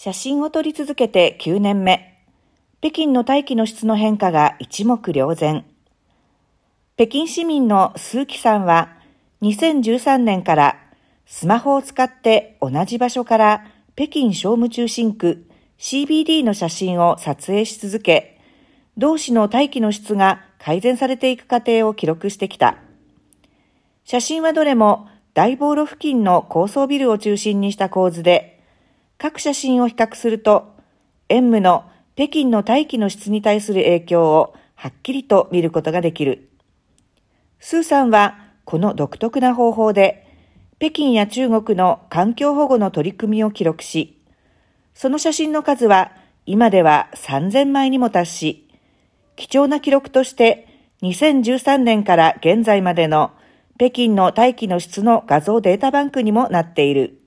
写真を撮り続けて9年目。北京の大気の質の変化が一目瞭然。北京市民の鈴木さんは2013年からスマホを使って同じ場所から北京商務中心区 CBD の写真を撮影し続け、同市の大気の質が改善されていく過程を記録してきた。写真はどれも大防路付近の高層ビルを中心にした構図で、各写真を比較すると、演武の北京の大気の質に対する影響をはっきりと見ることができる。スーさんはこの独特な方法で、北京や中国の環境保護の取り組みを記録し、その写真の数は今では3000枚にも達し、貴重な記録として2013年から現在までの北京の大気の質の画像データバンクにもなっている。